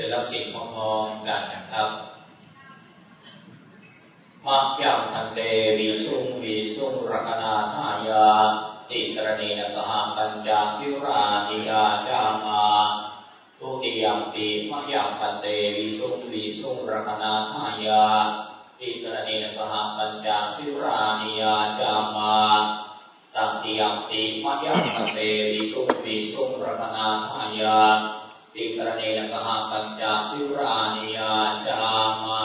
ชิญรับสิ่งพร้อมๆกันนะครับมักยังทันเตวิสุงวิสุงรักนาทายาติสรณีนสหปัญจสิรานิยาจามาตุติยมปีมักยังทันเตวิสุงวิสุงรักนาทายาติสรณีนสหปัญจสิรานิยาจามาตัติยมปีมักยังทันเตวิสุงวิสุงรักนาทายา ติสรณีนสหปัญจสิรานิยาจามา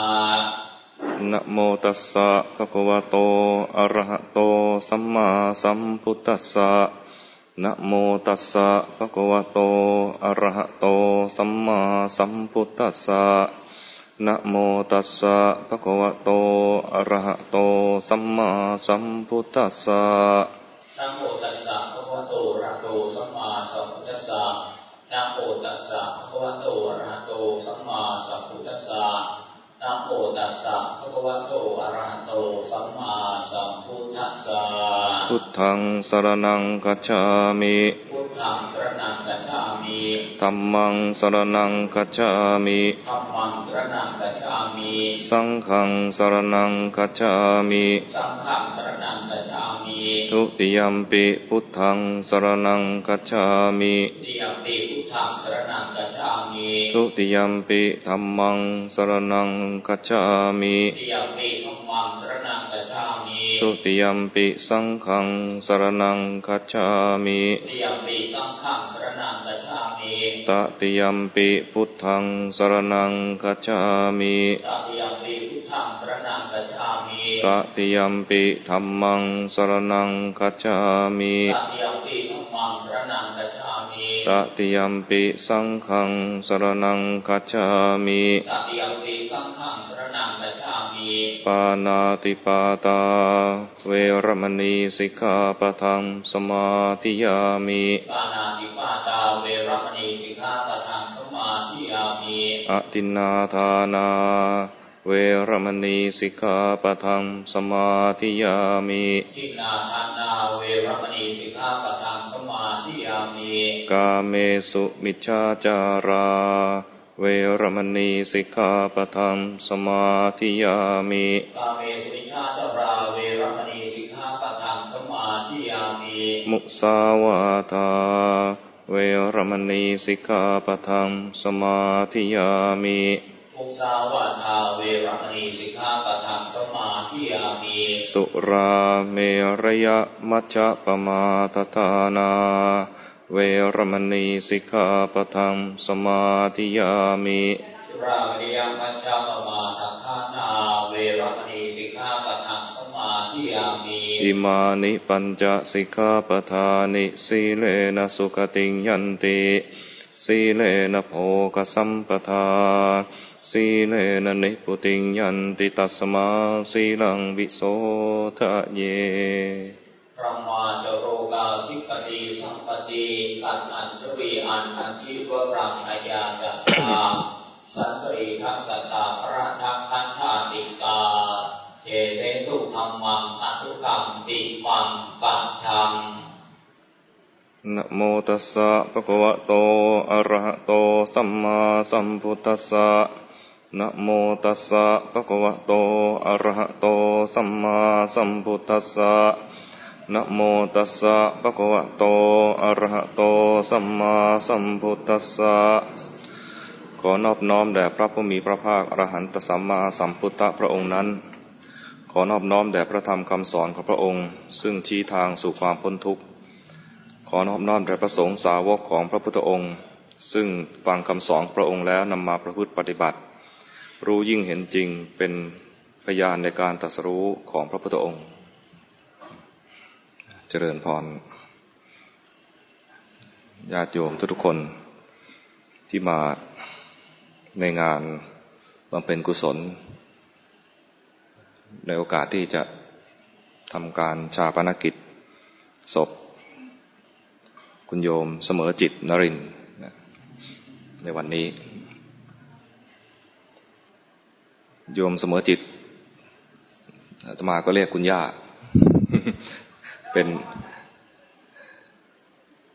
นะโมตัสสะภะคะวะโตอะระหะโต สัมมาสัมพุทธัสสะนะโมตัสสะภะคะวะโตอะระหะโต สัมมาสัมพุทธัสสะนะโมตัสสะภะคะวะโตอะระหะโต สัมมาสัมพุทธัสสะนะโมตัสสะภะคะวะโตอะระหะโตสัมมาสัมพุทธัสสะนะโมตัสสะภะคะวะโตอะระหะโตสัมมาสัมพุทธัสสะนะโมตั สสะภะคะวะโตอะระหะโต สัมมาสัมพุทธัสสะ พุทธังสรนังกัจฉามิ พุทธังสรนังกัจฉามิธัมมังสรนังกัจฉามิธัมมังสรนังกัจฉามิ สังฆังสรนังกัจฉามิ สังฆังสรนังกัจฉามิ ทุติยมปิพุทธังสรนังกัจฉามิติยมปิพุทธังสรนังกัจ ฉามิทุติยมปิธัมมังสรนังกัจฉามิติยมปิธัมมังสรนังกัจฉามิทุติยมปิสังฆังสรนังกัจฉามิติยมปิสังฆังสรนังกัจฉามิตติยมปิพุทธังสรนังกัจฉามิตติยมปิพุทธังสรนังกัจฉามิตติยมปิธัมมังสรนังกัจฉามิตติยมปิ ตติยมปิสังฆังสรนังกัจฉามิตติยมปิสังฆังสรนังกัจฉามิปานาติปาตา เวรมณีสิกขาปะทังสมาธิยามิปานาติปาตาเวรมณีสิกขาปะทังสมาธิยามิอตินาทานา เวรมณีสิกขาปะทังสมาธิยามิทินาทานาเวรมณีสิกขาปะทังสมาธิยามิ กาเมสุมิชฌาจารา เวรมณีสิกขาปะทังสมาธิยามิ กาเมสุมิชฌาจาราเวรมณีสิกขาปะทังสมาธิยามิ มุสาวาทาเวรมณีสิกขาปะทังสมาธิยามิ มุสาวาทาเวรมณีสิกขาปะทังสมาธิยามิสุราเมรยมัจจปมาทธานาเวรมณีสิกขาปะทังสมาธิยามิสุรามณียังมัจจปมาทังทานา เวรมณีสิกขาปะทังสมาธิยามิอิมานิปัญจสิกขาปทานิสีเลนะสุขติยันติสีเลนะโภคสัมปทา สีเลนะนิพุติยันติตัสมาสีลังวิโสทะเยพระมาจโรกาทิปติสัมปติตันอัญชวีอันอันทิวรังอายาจัตตาสันตรีทัสตาพระทักขันธาติกาเทเสตุธรรมังอนุกรรมปิมังปัจฉังนะโมตัสสะภะคะวะโต อะระหะโต สัมมาสัมพุทธัสสะ นะโมตัสสะภะคะวะโต อะระหะโต สัมมาสัมพุทธัสสะนะโมตัสสะภะคะวะโต อะระหะโต สัมมาสัมพุทธัสสะ ขอนอบน้อมแด่พระผู้มีพระภาค อรหันตสัมมาสัมพุทธพระองค์นั้น ขอนอบน้อมแด่พระธรรมคำสอนของพระองค์ ซึ่งชี้ทางสู่ความพ้นทุกข์ ขอนอบน้อมแด่พระสงฆ์สาวกของพระพุทธองค์ ซึ่งฟังคำสอนพระองค์แล้วนำมาประพฤติปฏิบัติ รู้ยิ่งเห็นจริงเป็นพยานในการตรัสรู้ของพระพุทธองค์ เจริญพรญาติโยมทุกคนที่มาในงานบำเพ็ญกุศล ในโอกาสที่จะทำการชาปนกิจศพ คุณโยมเสมอจิตนรินในวันนี้ โยมเสมอจิตอาตมาก็เรียกคุณย่า เป็น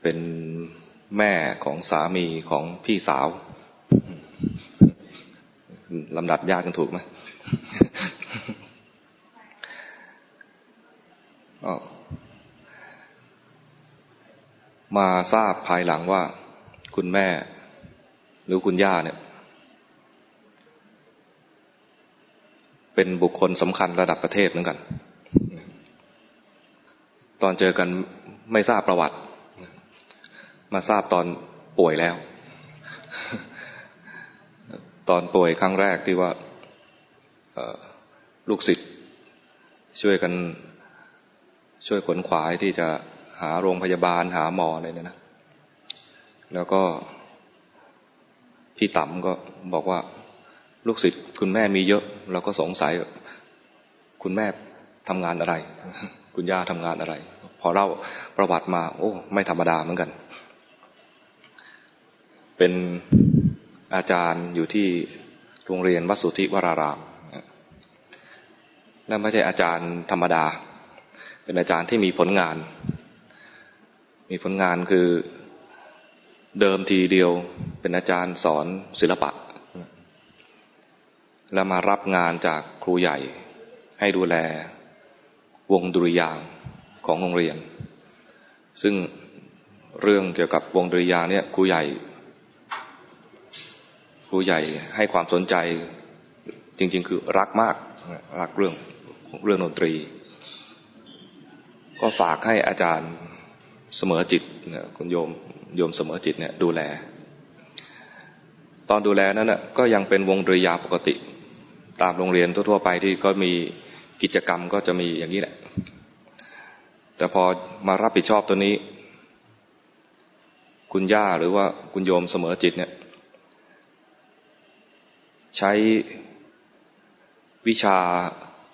เป็นแม่ของสามีของพี่สาวลำดับยากกันถูกไหมมาทราบภายหลังว่า คุณแม่ หรือคุณย่าเนี่ย เป็นบุคคลสำคัญระดับประเทศเหมือนกัน ตอนเจอกันไม่ทราบประวัติ มาทราบตอนป่วยแล้ว ตอนป่วยครั้งแรกที่ว่าลูกศิษย์ช่วยกันช่วยขนขวายที่จะหาโรงพยาบาลหาหมออะไรเนี่ยนะ แล้วก็พี่ต่ำก็บอกว่า ลูกศิษย์คุณแม่มีเยอะ เราก็สงสัย คุณแม่ทำงานอะไร คุณย่าทำงานอะไร พอเล่าประวัติมา โอ้ ไม่ธรรมดาเหมือนกัน เป็นอาจารย์อยู่ที่โรงเรียนวัดสุทธิวราราม และไม่ใช่อาจารย์ธรรมดา เป็นอาจารย์ที่มีผลงาน มีผลงานคือเดิมทีเดียวเป็นอาจารย์สอนศิลปะ แล้วมารับงานจากครูใหญ่ ให้ดูแลวงดุริยางของโรงเรียน ซึ่งเรื่องเกี่ยวกับวงดุริยางเนี่ยครูใหญ่ครูใหญ่ให้ความสนใจจริง ๆ คือรักมากรักเรื่องเรื่องดนตรี ก็ฝากให้อาจารย์เสมอจิตคุณโยมโยมเสมอจิตเนี่ยดูแล ตอนดูแลนั้นนะก็ยังเป็นวงดริยาปกติ ตามโรงเรียนทั่ว ๆ ไปที่ก็มีกิจกรรมก็จะมีอย่างนี้แหละ แต่พอมารับผิดชอบตัวนี้ คุณย่าหรือว่าคุณโยมเสมอจิตเนี่ย ใช้วิชา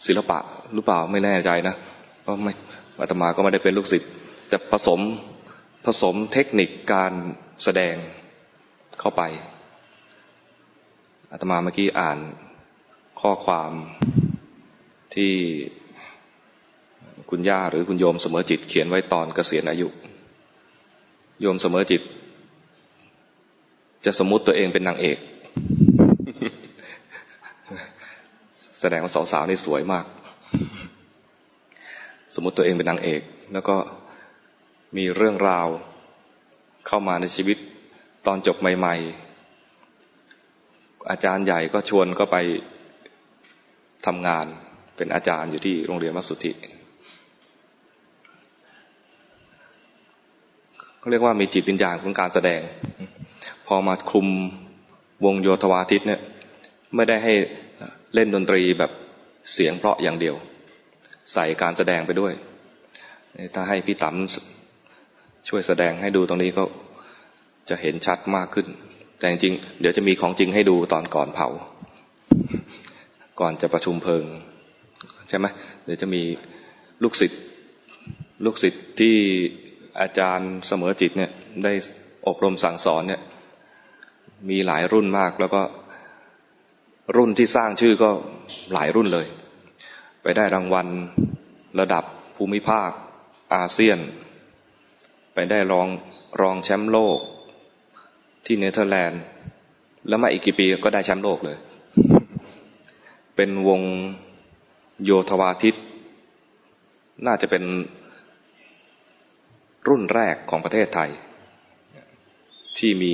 ศิลปะหรือเปล่าไม่แน่ใจนะเพราะไม่อาตมาก็ไม่ได้เป็นลูกศิษย์แต่ผสมผสมเทคนิคการแสดงเข้าไปอาตมาเมื่อกี้อ่าน ข้อความที่คุณย่าหรือคุณโยมเสมอจิต เขียนไว้ตอนเกษียณอายุ โยมเสมอจิต จะสมมุติตัวเองเป็นนางเอก แสดงว่าสาวๆนี่สวยมาก สมมติตัวเองเป็นนางเอก แล้วก็มีเรื่องราวเข้ามาในชีวิตตอนจบใหม่ ๆ อาจารย์ใหญ่ก็ชวนก็ไป ทำงานเป็นอาจารย์อยู่ที่โรงเรียนวัสุทธิเขาเรียกว่ามีจิตวิญญาณของการแสดง พอมาคุมวงโยธวาทิตเนี่ย ไม่ได้ให้เล่นดนตรีแบบเสียงเพราะอย่างเดียว ใส่การแสดงไปด้วย ถ้าให้พี่ต๋ำช่วยแสดงให้ดูตรงนี้ก็จะเห็นชัดมากขึ้น แต่จริงเดี๋ยวจะมีของจริงให้ดูตอนก่อนเผา ก่อนจะประชุมเพลิง ใช่ไหมเดี๋ยวจะมีลูกศิษย์ลูกศิษย์ที่อาจารย์เสมอจิตเนี่ย ได้อบรมสั่งสอนเนี่ย มีหลายรุ่นมากแล้วก็รุ่นที่สร้างชื่อก็หลายรุ่นเลย ไปได้รางวัลระดับภูมิภาค อาเซียน ไปได้รองรองแชมป์โลกที่เนเธอร์แลนด์ แล้วมาอีกกี่ปีก็ได้แชมป์โลกเลย เป็นวงโยธวาทิต น่าจะเป็นรุ่นแรกของประเทศไทย ที่มี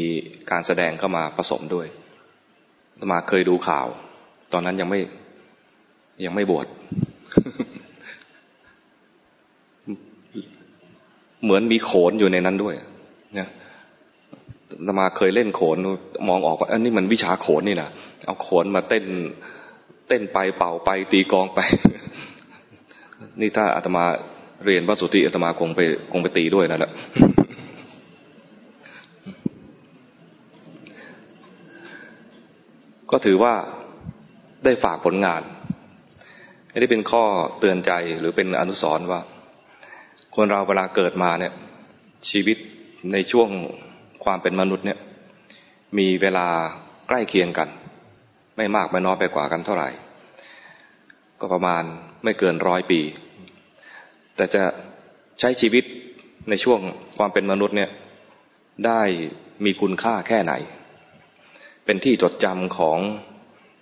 การแสดงเข้ามาผสมด้วยมาเคยดูข่าว ตอนนั้นยังไม่ยังไม่บวชเหมือนมีโขนอยู่ในนั้นด้วยนี่ยมาเคยเล่นโขนมองออกว่าอันนี้มันวิชาโขนนี่นะเอาโขนมาเต้น เต้นไปเป่าไปตีกองไป นี่ถ้าอาตมาเรียนวัสุติอาตมาคงไปคงไปตีด้วยนั่นแหละก็ถือว่าได้ฝากผลงานอันนี้เป็นข้อเตือนใจหรือเป็นอนุสรณ์ว่า คนเราเวลาเกิดมาเนี่ย ชีวิตในช่วงความเป็นมนุษย์เนี่ย มีเวลาใกล้เคียงกัน ไม่มากไม่น้อยไปกว่ากันเท่าไหร่ ก็ประมาณไม่เกินร้อยปี แต่จะใช้ชีวิตในช่วงความเป็นมนุษย์เนี่ยได้มีคุณค่าแค่ไหน เป็นที่จดจำของ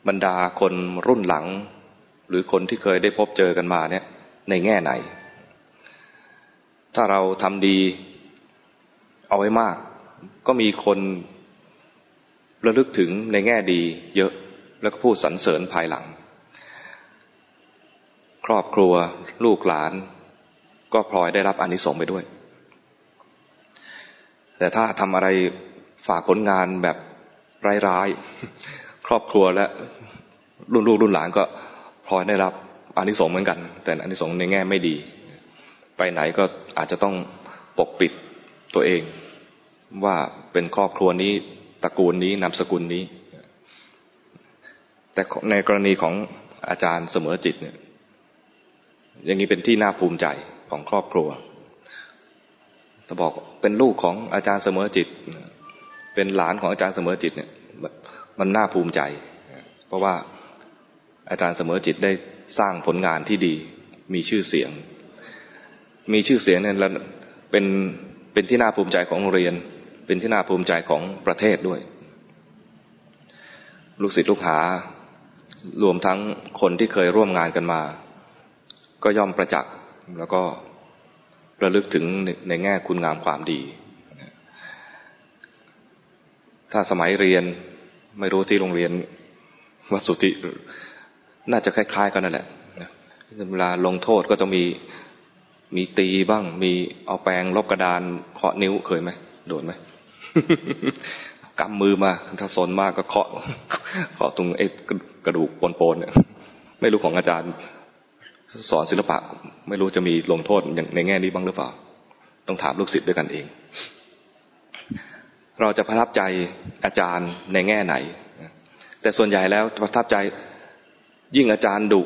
บรรดาคนรุ่นหลัง หรือคนที่เคยได้พบเจอกันมาเนี่ยในแง่ไหน ถ้าเราทำดีเอาไว้มาก ก็มีคนระลึกถึงในแง่ดีเยอะ แล้วก็พูดสรรเสริญภายหลัง ครอบครัวลูกหลาน ก็พลอยได้รับอนิสงส์ไปด้วย แต่ถ้าทำอะไรฝากผลงานแบบร้ายๆ ครอบครัวและรุ่นลูกรุ่นหลานก็พลอยได้รับอนิสงส์เหมือนกัน แต่อนิสงส์ในแง่ไม่ดี ไปไหนก็อาจจะต้องปกปิดตัวเอง ว่าเป็นครอบครัวนี้ตระกูลนี้นามสกุลนี้ แต่ในกรณีของอาจารย์เสมอจิตเนี่ย อย่างนี้เป็นที่น่าภูมิใจของครอบครัวจะบอกเป็นลูกของอาจารย์เสมอจิต เป็นหลานของอาจารย์เสมอจิตเนี่ย มันน่าภูมิใจ เพราะว่าอาจารย์เสมอจิตได้สร้างผลงานที่ดี มีชื่อเสียง มีชื่อเสียงเนี่ยเป็นเป็นที่น่าภูมิใจของโรงเรียน เป็นที่น่าภูมิใจของประเทศด้วย ลูกศิษย์ลูกหา รวมทั้งคนที่เคยร่วมงานกันมา ก็ย่อมประจักษ์แล้วก็ระลึกถึงในแง่คุณงามความดี ถ้าสมัยเรียนไม่รู้ที่โรงเรียนวัสุติน่าจะคล้าย ๆ กันนั่นแหละเวลาลงโทษก็ต้องมีมีตีบ้าง มีเอาแปรงลบกระดานเคาะนิ้วเคยไหมโดนไหม กำมือมา ถ้าสนมากก็เคาะเคาะตรงไอ้กระดูกปนๆเนี่ยไม่รู้ของอาจารย์สอนศิลปะ ไม่รู้จะมีลงโทษอย่างในแง่นี้บ้างหรือเปล่า ต้องถามลูกศิษย์ด้วยกันเอง เราจะประทับใจอาจารย์ในแง่ไหน แต่ส่วนใหญ่แล้วประทับใจยิ่งอาจารย์ดุ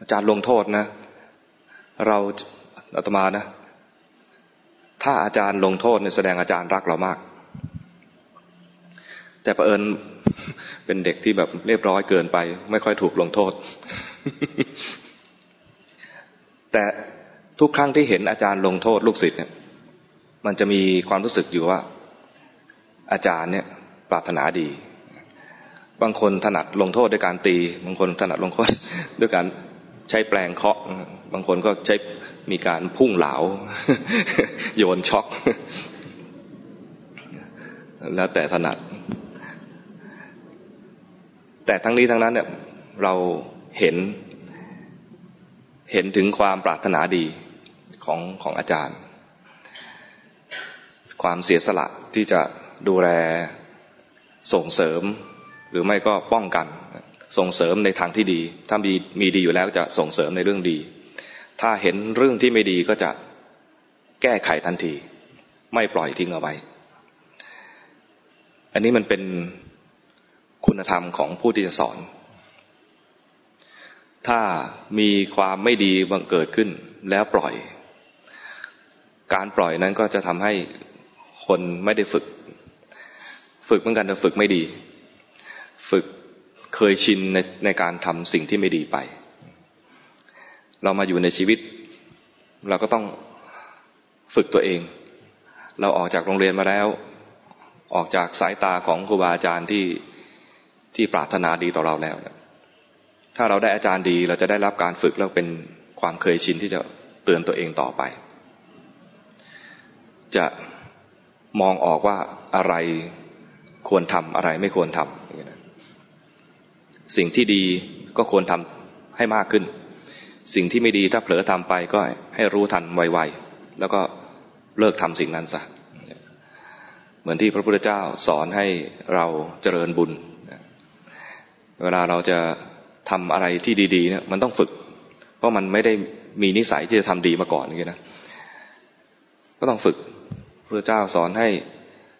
อาจารย์ลงโทษนะ เราอาตมานะ ถ้าอาจารย์ลงโทษเนี่ยแสดงอาจารย์รักเรามาก แต่ประเอิญเป็นเด็กที่แบบเรียบร้อยเกินไป ไม่ค่อยถูกลงโทษ แต่ทุกครั้งที่เห็นอาจารย์ลงโทษลูกศิษย์เนี่ย มันจะมีความรู้สึกอยู่ว่า อาจารย์เนี่ย ปรารถนาดี บางคนถนัดลงโทษด้วยการตี บางคนถนัดลงโทษด้วยการใช้แปลงเคาะ บางคนก็ใช้มีการพุ่งเหลา โยนช็อก แล้วแต่ถนัด แต่ทั้งนี้ทั้งนั้นเนี่ยเราเห็นเห็นถึงความปรารถนาดีของของอาจารย์ ความเสียสละที่จะดูแลส่งเสริม หรือไม่ก็ป้องกัน ส่งเสริมในทางที่ดี ถ้ามีมีดีอยู่แล้วจะส่งเสริมในเรื่องดี ถ้าเห็นเรื่องที่ไม่ดีก็จะแก้ไขทันที ไม่ปล่อยทิ้งเอาไว้ อันนี้มันเป็น คุณธรรมของผู้ที่จะสอน ถ้ามีความไม่ดีบังเกิดขึ้นแล้วปล่อย การปล่อยนั้นก็จะทำให้คนไม่ได้ฝึก ฝึกเหมือนกันแต่ฝึกไม่ดี ฝึกเคยชินในในการทำสิ่งที่ไม่ดีไป เรามาอยู่ในชีวิต เราก็ต้องฝึกตัวเอง เราออกจากโรงเรียนมาแล้ว ออกจากสายตาของครูบาอาจารย์ที่ ที่ปรารถนาดีต่อเราแล้ว ถ้าเราได้อาจารย์ดีเราจะได้รับการฝึกแล้วเป็นความเคยชินที่จะเตือนตัวเองต่อไป จะมองออกว่าอะไรควรทำอะไรไม่ควรทำสิ่งที่ดีก็ควรทำให้มากขึ้น สิ่งที่ไม่ดีถ้าเผลอทำไปก็ให้รู้ทันไวๆ แล้วก็เลิกทำสิ่งนั้นซะเหมือนที่พระพุทธเจ้าสอนให้เราเจริญบุญ เวลาเราจะทำอะไรที่ดีๆเนี่ยมันต้องฝึก เพราะมันไม่ได้มีนิสัยที่จะทำดีมาก่อนอย่างนี้นะก็ต้องฝึกพระเจ้าสอนให้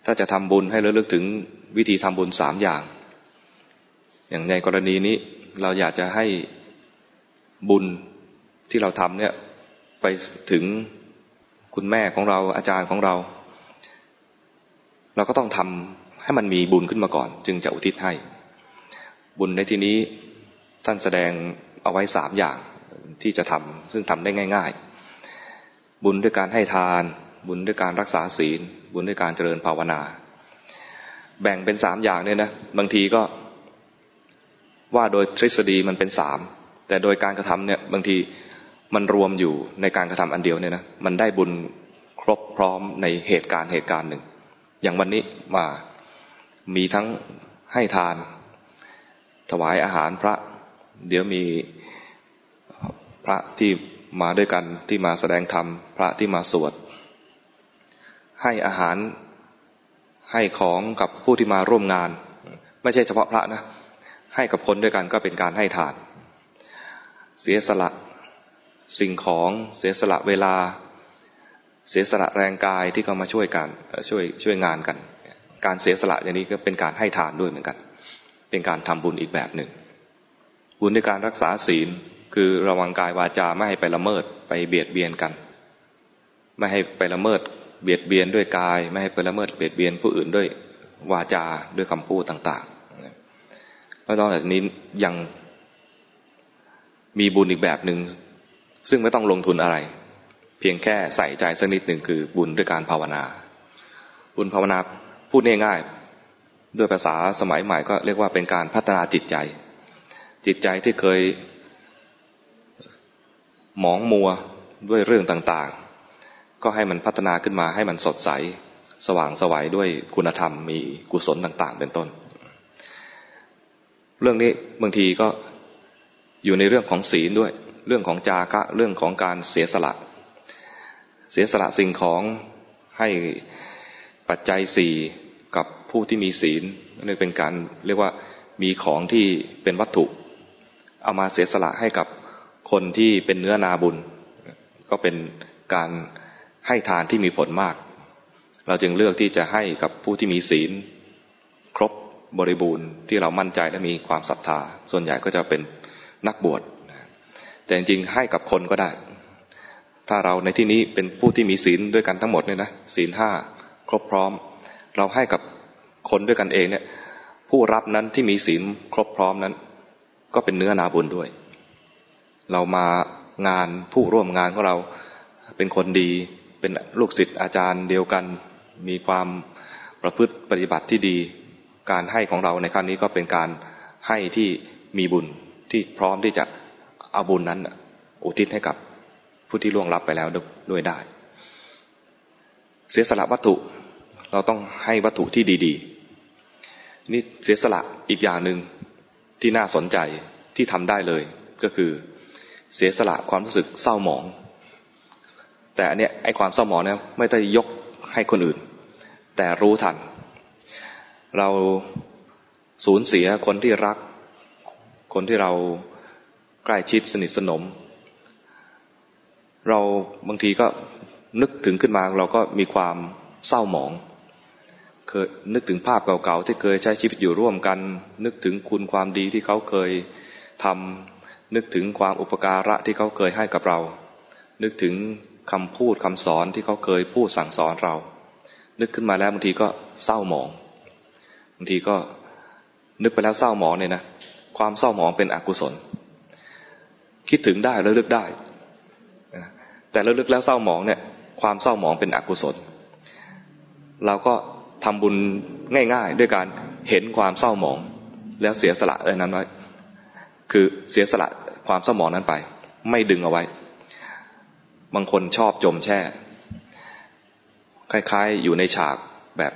ถ้าจะทำบุญให้ระลึกถึงวิธีทำบุญสามอย่าง อย่างในกรณีนี้เราอยากจะให้บุญที่เราทำเนี่ยไปถึงคุณแม่ของเราอาจารย์ของเรา เราก็ต้องทำให้มันมีบุญขึ้นมาก่อน จึงจะอุทิศให้ บุญในที่นี้ท่านแสดงเอาไว้สามอย่างที่จะทำซึ่งทำได้ง่าย ๆ บุญด้วยการให้ทาน บุญด้วยการรักษาศีล บุญด้วยการเจริญภาวนา แบ่งเป็นสามอย่างเนี่ยนะบางทีก็ว่าโดยทฤษฎีมันเป็นสามแต่โดยการกระทำเนี่ยบางทีมันรวมอยู่ในการกระทำอันเดียวเนี่ยนะมันได้บุญครบพร้อมในเหตุการณ์เหตุการณ์หนึ่ง อย่างวันนี้มามีทั้งให้ทาน ถวายอาหารพระ เดี๋ยวมีพระที่มาด้วยกันที่มาแสดงธรรม พระที่มาสวด ให้อาหารให้ของกับผู้ที่มาร่วมงาน ไม่ใช่เฉพาะพระนะ ให้กับคนด้วยกันก็เป็นการให้ทาน เสียสละสิ่งของเสียสละเวลา เสียสละแรงกายที่เขามาช่วยกันช่วยช่วยงานกัน การเสียสละอย่างนี้ก็เป็นการให้ทานด้วยเหมือนกัน เป็นการทำบุญอีกแบบหนึ่ง บุญในการรักษาศีลคือระวังกายวาจาไม่ให้ไปละเมิดไปเบียดเบียนกัน ไม่ให้ไปละเมิดเบียดเบียนด้วยกาย ไม่ให้ไปละเมิดเบียดเบียนผู้อื่นด้วยวาจาด้วยคำพูดต่างๆแล้วนอกจากนี้ยังมีบุญอีกแบบหนึ่งซึ่งไม่ต้องลงทุนอะไร เพียงแค่ใส่ใจสักนิดหนึ่งคือบุญด้วยการภาวนา บุญภาวนาพูดง่ายๆ ด้วยภาษาสมัยใหม่ก็เรียกว่าเป็นการพัฒนาจิตใจ จิตใจที่เคยหมองมัวด้วยเรื่องต่างๆ ก็ให้มันพัฒนาขึ้นมาให้มันสดใส สว่างสวัยด้วยคุณธรรมมีกุศลต่าง ๆ เป็นต้น เรื่องนี้บางทีก็อยู่ในเรื่องของศีลด้วย เรื่องของจาคะเรื่องของการเสียสละ เสียสละสิ่งของให้ปัจจัยสี่ กับผู้ที่มีศีลนี่เป็นการเรียกว่ามีของที่เป็นวัตถุ เอามาเสียสละให้กับคนที่เป็นเนื้อนาบุญ ก็เป็นการให้ทานที่มีผลมาก เราจึงเลือกที่จะให้กับผู้ที่มีศีล ครบบริบูรณ์ที่เรามั่นใจและมีความศรัทธา ส่วนใหญ่ก็จะเป็นนักบวชแต่จริงๆให้กับคนก็ได้ ถ้าเราในที่นี้เป็นผู้ที่มีศีลด้วยกันทั้งหมดเนี่ยนะศีลห้าครบพร้อม เราให้กับคนด้วยกันเองเนี่ย ผู้รับนั้นที่มีศีลครบพร้อมนั้น ก็เป็นเนื้อนาบุญด้วย เรามางานผู้ร่วมงานของเราเป็นคนดี เป็นลูกศิษย์อาจารย์เดียวกัน มีความประพฤติปฏิบัติที่ดี การให้ของเราในครั้งนี้ก็เป็นการให้ที่มีบุญที่พร้อมที่จะเอาบุญนั้นอุทิศให้กับผู้ที่ล่วงลับไปแล้วด้วยได้ เสียสละวัตถุ เราต้องให้วัตถุที่ดี ๆ นี่เสียสละอีกอย่างหนึ่งที่น่าสนใจที่ทำได้เลย ก็คือเสียสละความรู้สึกเศร้าหมอง แต่อันเนี้ยไอความเศร้าหมองเนี่ยไม่ได้ยกให้คนอื่น แต่รู้ทัน เราสูญเสียคนที่รัก คนที่เราใกล้ชิดสนิทสนม เราบางทีก็นึกถึงขึ้นมาเราก็มีความเศร้าหมอง เคยนึกถึงภาพเก่าๆที่เคยใช้ชีวิตอยู่ร่วมกัน นึกถึงคุณความดีที่เขาเคยทำนึกถึงความอุปการะที่เขาเคยให้กับเรา นึกถึงคำพูดคำสอนที่เขาเคยพูดสั่งสอนเรา นึกขึ้นมาแล้วบางทีก็เศร้าหมองบางทีก็นึกไปแล้วเศร้าหมองเนี่ยนะความเศร้าหมองเป็นอกุศล คิดถึงได้แล้วลึกได้ แต่แล้วลึกแล้วเศร้าหมองเนี่ยความเศร้าหมองเป็นอกุศล เราก็ ทำบุญง่าย ๆ ด้วยการเห็นความเศร้าหมอง แล้วเสียสละอะไรนั้นไว้คือเสียสละความสมองนั้นไป ไม่ดึงเอาไว้ บางคนชอบจมแช่ คล้ายๆ อยู่ในฉากแบบ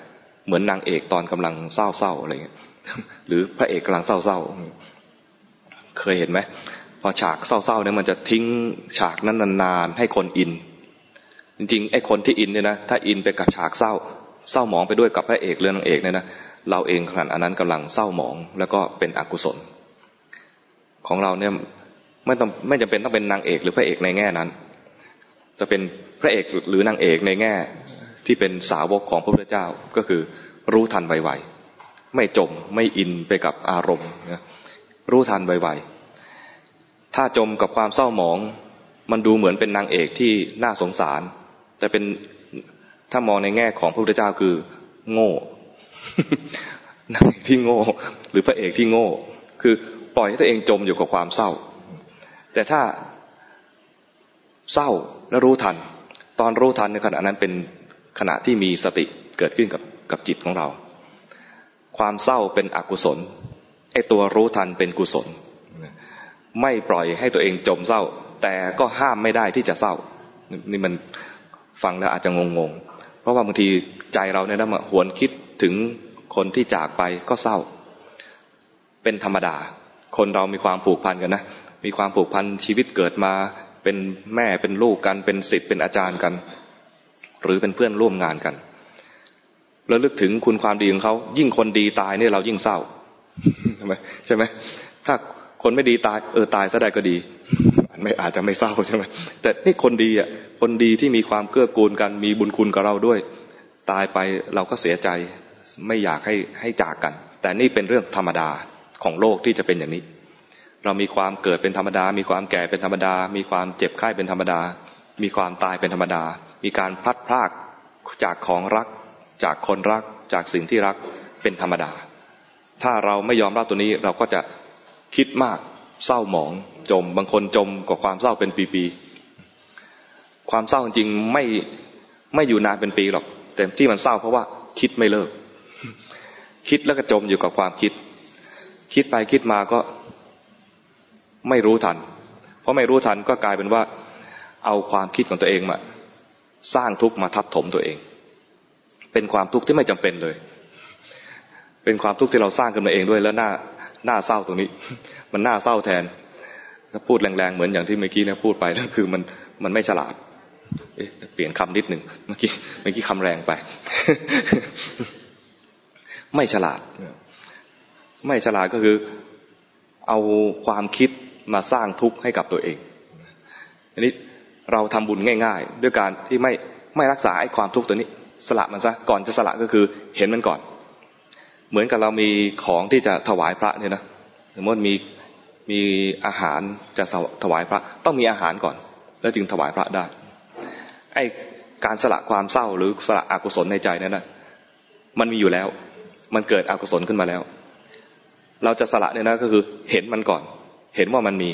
เหมือนนางเอกตอนกำลังเศร้าๆอะไรเงี้ยหรือพระเอกกำลังเศร้าๆเคยเห็นไหมพอฉากเศร้าๆเนี่ยมันจะทิ้งฉากนั้นนานๆให้คนอิน จริงๆไอ้คนที่อินเนี่ยนะถ้าอินไปกับฉากเศร้า เศร้าหมองไปด้วยกับพระเอกเรื่องนางเอกเนี่ยนะเราเองขนาดอันนั้นกำลังเศร้าหมองแล้วก็เป็นอกุศล ของเราเนี่ยไม่ต้องไม่จำเป็นต้องเป็นนางเอกหรือพระเอกในแง่นั้น จะเป็นพระเอกหรือนางเอกในแง่ที่เป็นสาวกของพระพุทธเจ้าก็คือรู้ทันไวๆไม่จมไม่อินไปกับอารมณ์นะรู้ทันไวๆถ้าจมกับความเศร้าหมอง มันดูเหมือนเป็นนางเอกที่น่าสงสาร แต่เป็น ถ้ามองในแง่ของพระพุทธเจ้าคือ โง่นางเอกที่โง่ หรือพระเอกที่โง่ คือปล่อยให้ตัวเองจมอยู่กับความเศร้า แต่ถ้าเศร้าแล้วรู้ทัน ตอนรู้ทันในขณะนั้นเป็นขณะที่มีสติเกิดขึ้นกับกับจิตของเรา ความเศร้าเป็นอกุศลไอ้ตัวรู้ทันเป็นกุศล ไม่ปล่อยให้ตัวเองจมเศร้า แต่ก็ห้ามไม่ได้ที่จะเศร้า นี่มัน ฟังแล้วอาจจะงงๆ เพราะว่าบางทีใจเราเนี่ยนะมาหวนคิดถึงคนที่จากไปก็เศร้า เป็นธรรมดา คนเรามีความผูกพันกันนะ มีความผูกพันชีวิตเกิดมา เป็นแม่เป็นลูกกัน เป็นศิษย์เป็นอาจารย์กัน หรือเป็นเพื่อนร่วมงานกัน แล้วลึกถึงคุณความดีของเขายิ่งคนดีตายเนี่ยเรายิ่งเศร้าใช่ไหมใช่ไหมถ้าคนไม่ดีตายเออตายซะได้ก็ดี ไม่อาจจะไม่เศร้าใช่ไหมแต่นี่คนดีอะคนดีที่มีความเกื้อกูลกันมีบุญคุณกับเราด้วย ตายไปเราก็เสียใจไม่อยากให้ให้จากกัน แต่นี่เป็นเรื่องธรรมดาของโลกที่จะเป็นอย่างนี้ เรามีความเกิดเป็นธรรมดา มีความแก่เป็นธรรมดา มีความเจ็บไข้เป็นธรรมดา มีความตายเป็นธรรมดา มีการพัดพลากจากของรัก จากคนรัก จากสิ่งที่รักเป็นธรรมดา ถ้าเราไม่ยอมรับตัวนี้เราก็จะคิดมากเศร้าหมอง จม บางคนจมกับความเศร้าเป็นปีๆความเศร้าจริงไม่ไม่อยู่นานเป็นปีหรอก แต่ที่มันเศร้าเพราะว่าคิดไม่เลิก คิดแล้วก็จมอยู่กับความคิด คิดไปคิดมาก็ไม่รู้ทัน เพราะไม่รู้ทันก็กลายเป็นว่า เอาความคิดของตัวเองมา สร้างทุกข์มาทับถมตัวเอง เป็นความทุกข์ที่ไม่จำเป็นเลย เป็นความทุกข์ที่เราสร้างขึ้นมาเองด้วยแล้วหน้าหน้าเศร้าตรงนี้ มันน่าเศร้าแทน ถ้าพูดแรงๆ เหมือนอย่างที่เมื่อกี้เนี่ยพูดไปแล้วคือมันมันไม่ฉลาดเปลี่ยนคำนิดหนึ่งเมื่อกี้เมื่อกี้คำแรงไป ไม่ฉลาด ไม่ฉลาดก็คือเอาความคิดมาสร้างทุกข์ให้กับตัวเอง อันนี้เราทำบุญง่าย ๆ ด้วยการที่ไม่ไม่รักษาไอ้ความทุกข์ตัวนี้ สละมันซะก่อนจะสละก็คือเห็นมันก่อน เหมือนกับเรามีของที่จะถวายพระเนี่ยนะสมมติมี มีอาหารจะถวายพระ ต้องมีอาหารก่อน แล้วจึงถวายพระได้ ไอการสละความเศร้าหรือสละอกุศลในใจนั้นนะมันมีอยู่แล้ว มันเกิดอกุศลขึ้นมาแล้ว เราจะสละเนี่ยนะก็คือเห็นมันก่อน เห็นว่ามันมี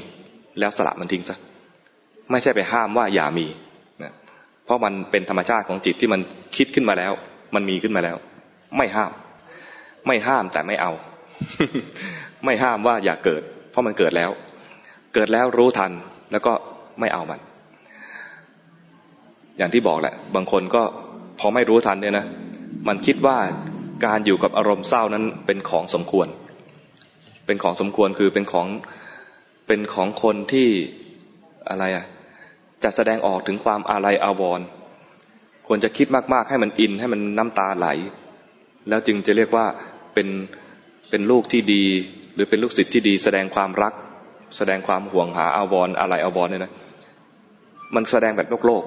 แล้วสละมันทิ้งซะไม่ใช่ไปห้ามว่าอย่ามีนะเพราะมันเป็นธรรมชาติของจิตที่มันคิดขึ้นมาแล้ว มันมีขึ้นมาแล้ว ไม่ห้าม ไม่ห้ามแต่ไม่เอา ไม่ห้ามว่าอย่าเกิด ราะมันเกิดแล้ว เกิดแล้วรู้ทันแล้วก็ไม่เอามัน อย่างที่บอกแหละ บางคนก็พอไม่รู้ทันเนี่ยนะ มันคิดว่าการอยู่กับอารมณ์เศร้านั้นเป็นของสมควร เป็นของสมควรคือเป็นของเป็นของคนที่อะไรอะจะแสดงออกถึงความอาลัยอาวรณ์ควรจะคิดมาก ๆ ให้มันอินให้มันน้ำตาไหล แล้วจึงจะเรียกว่าเป็นเป็นลูกที่ดี หรือเป็นลูกศิษย์ที่ดีแสดงความรัก แสดงความห่วงหาอาวรอะไรอาวรเนี่ยนะมันแสดงแบบโลกโลก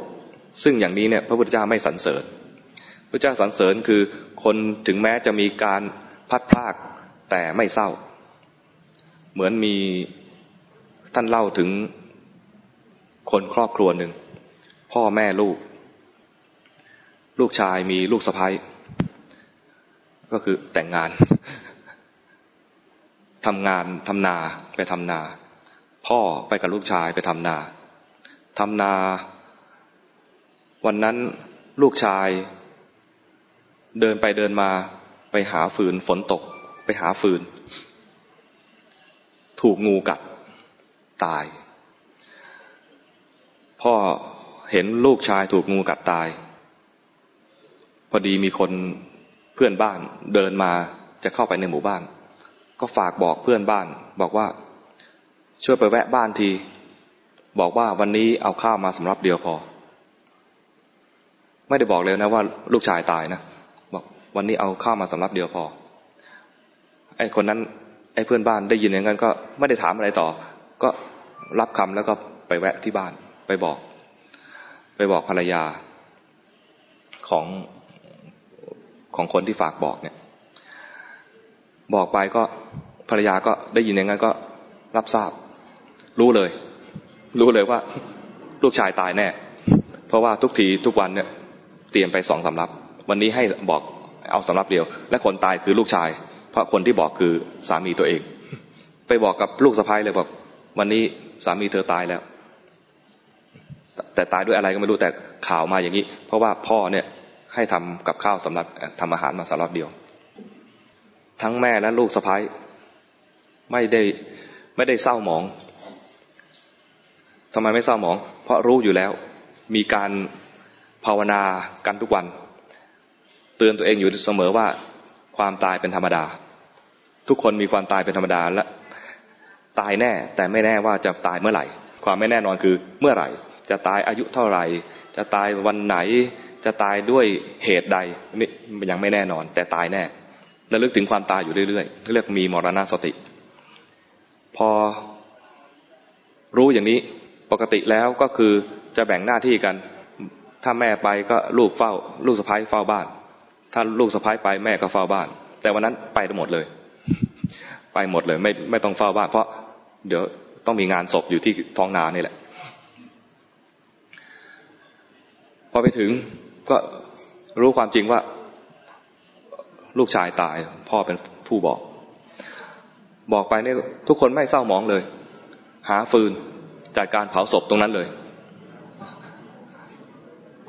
ซึ่งอย่างนี้เนี่ยพระพุทธเจ้าไม่สรรเสริญพระเจ้าสรรเสริญคือคนถึงแม้จะมีการพัดพลากแต่ไม่เศร้า เหมือนมีท่านเล่าถึงคนครอบครัวหนึ่ง พ่อแม่ลูก ลูกชายมีลูกสะพ้ายก็คือแต่งงาน ทำงานทำนาไปทำนา พ่อไปกับลูกชายไปทำนาทำนา วันนั้นลูกชาย เดินไปเดินมาไปหาฟืนฝนตก ไปหาฟืน ถูกงูกัดตาย พ่อเห็นลูกชายถูกงูกัดตาย พอดีมีคนเพื่อนบ้านเดินมาจะเข้าไปในหมู่บ้าน ก็ฝากบอกเพื่อนบ้าน บอกว่า ช่วยไปแวะบ้านที บอกว่าวันนี้เอาข้าวมาสำรับเดียวพอ ไม่ได้บอกเลยนะว่าลูกชายตายนะบอกวันนี้เอาข้าวมาสำรับเดียวพอ ไอ้คนนั้น ไอ้เพื่อนบ้านได้ยินอย่างนั้นก็ไม่ได้ถามอะไรต่อ ก็รับคำแล้วก็ไปแวะที่บ้าน ไปบอก ไปบอกภรรยาของของคนที่ฝากบอกเนี่ย บอกไปก็ภรรยาก็ได้ยินอย่างนั้นก็รับทราบ รู้เลย รู้เลยว่า ลูกชายตายแน่ เพราะว่าทุกทีทุกวันเนี่ย เตรียมไปสองสำรับ วันนี้ให้บอกเอาสำรับเดียว และคนตายคือลูกชาย เพราะคนที่บอกคือสามีตัวเอง ไปบอกกับลูกสะพ้ายเลยบอกวันนี้สามีเธอตายแล้ว แต่ตายด้วยอะไรก็ไม่รู้แต่ข่าวมาอย่างนี้ เพราะว่าพ่อเนี่ยให้ทำกับข้าวสำหรับทำอาหารมาสำหรับเดียว ทั้งแม่และลูกสะพ้ายไม่ได้ไม่ได้เศร้าหมองทำไมไม่เศร้าหมอง เพราะรู้อยู่แล้ว มีการภาวนากันทุกวัน เตือนตัวเองอยู่เสมอว่าความตายเป็นธรรมดา ทุกคนมีความตายเป็นธรรมดาและตายแน่ แต่ไม่แน่ว่าจะตายเมื่อไหร่ ความไม่แน่นอนคือเมื่อไหร่ จะตายอายุเท่าไหร่ จะตายวันไหน จะตายด้วยเหตุใดนี่ยังไม่แน่นอน แต่ตายแน่ ระลึกถึงความตายอยู่เรื่อยๆเรียกมีมรณะสติ พอรู้อย่างนี้ปกติแล้วก็คือจะแบ่งหน้าที่กัน ถ้าแม่ไปก็ลูกเฝ้า ลูกสะพ้ายเฝ้าบ้าน ถ้าลูกสะพ้ายไปแม่ก็เฝ้าบ้าน แต่วันนั้นไปหมดเลย ไปหมดเลย ไม่ไม่ต้องเฝ้าบ้าน เพราะเดี๋ยวต้องมีงานศพอยู่ที่ท้องนานี่แหละ พอไปถึงก็รู้ความจริงว่า ลูกชายตาย พ่อเป็นผู้บอก บอกไปเนี่ยทุกคนไม่เศร้าหมองเลย หาฟืนจัดการเผาศพตรงนั้นเลย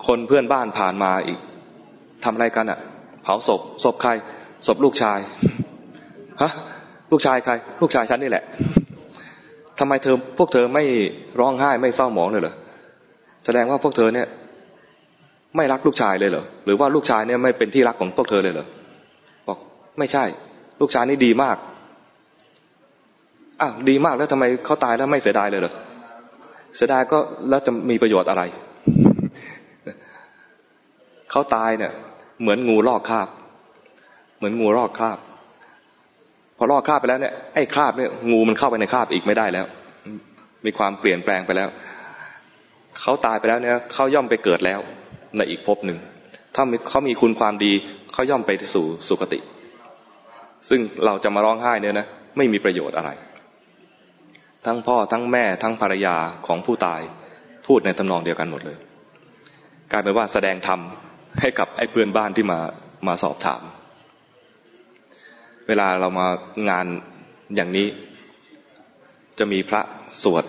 คนเพื่อนบ้านผ่านมาอีกทำอะไรกันอะ่ะ เผาศพศพใครศพลูกชายฮะลูกชายใคร ลูกชายฉันนี่แหละทำไมเธอพวกเธอไม่ร้องไห้ไม่เศร้าหมองเลยเหรอแสดงว่าพวกเธอเนี่ย ไม่รักลูกชายเลยเหรอหรือว่าลูกชายเนี่ยไม่เป็นที่รักของพวกเธอเลยเหรอ ไม่ใช่ ลูกชายนี่ดีมากอ้าวดีมากแล้วทำไมเขาตายแล้วไม่เสียดายเลยเหรอเสียดายก็แล้วจะมีประโยชน์อะไรเขาตายเนี่ย เหมือนงูลอกคราบ เหมือนงูลอกคราบ พอลอกคราบไปแล้วเนี่ยไอ้คราบเนี่ยงูมันเข้าไปในคราบอีกไม่ได้แล้ว มีความเปลี่ยนแปลงไปแล้วเขาตายไปแล้วเนี่ยเขาย่อมไปเกิดแล้วในอีกภพหนึ่งถ้าเขามีคุณความดีเขาย่อมไปสู่สุคติ ซึ่งเราจะมาร้องไห้เนี่ยนะไม่มีประโยชน์อะไร ทั้งพ่อทั้งแม่ทั้งภรรยาของผู้ตายพูดในทำนองเดียวกันหมดเลย กลายเป็นว่าแสดงธรรมให้กับไอ้เพื่อนบ้านที่มามาสอบถาม เวลาเรามางานอย่างนี้ จะมีพระสวด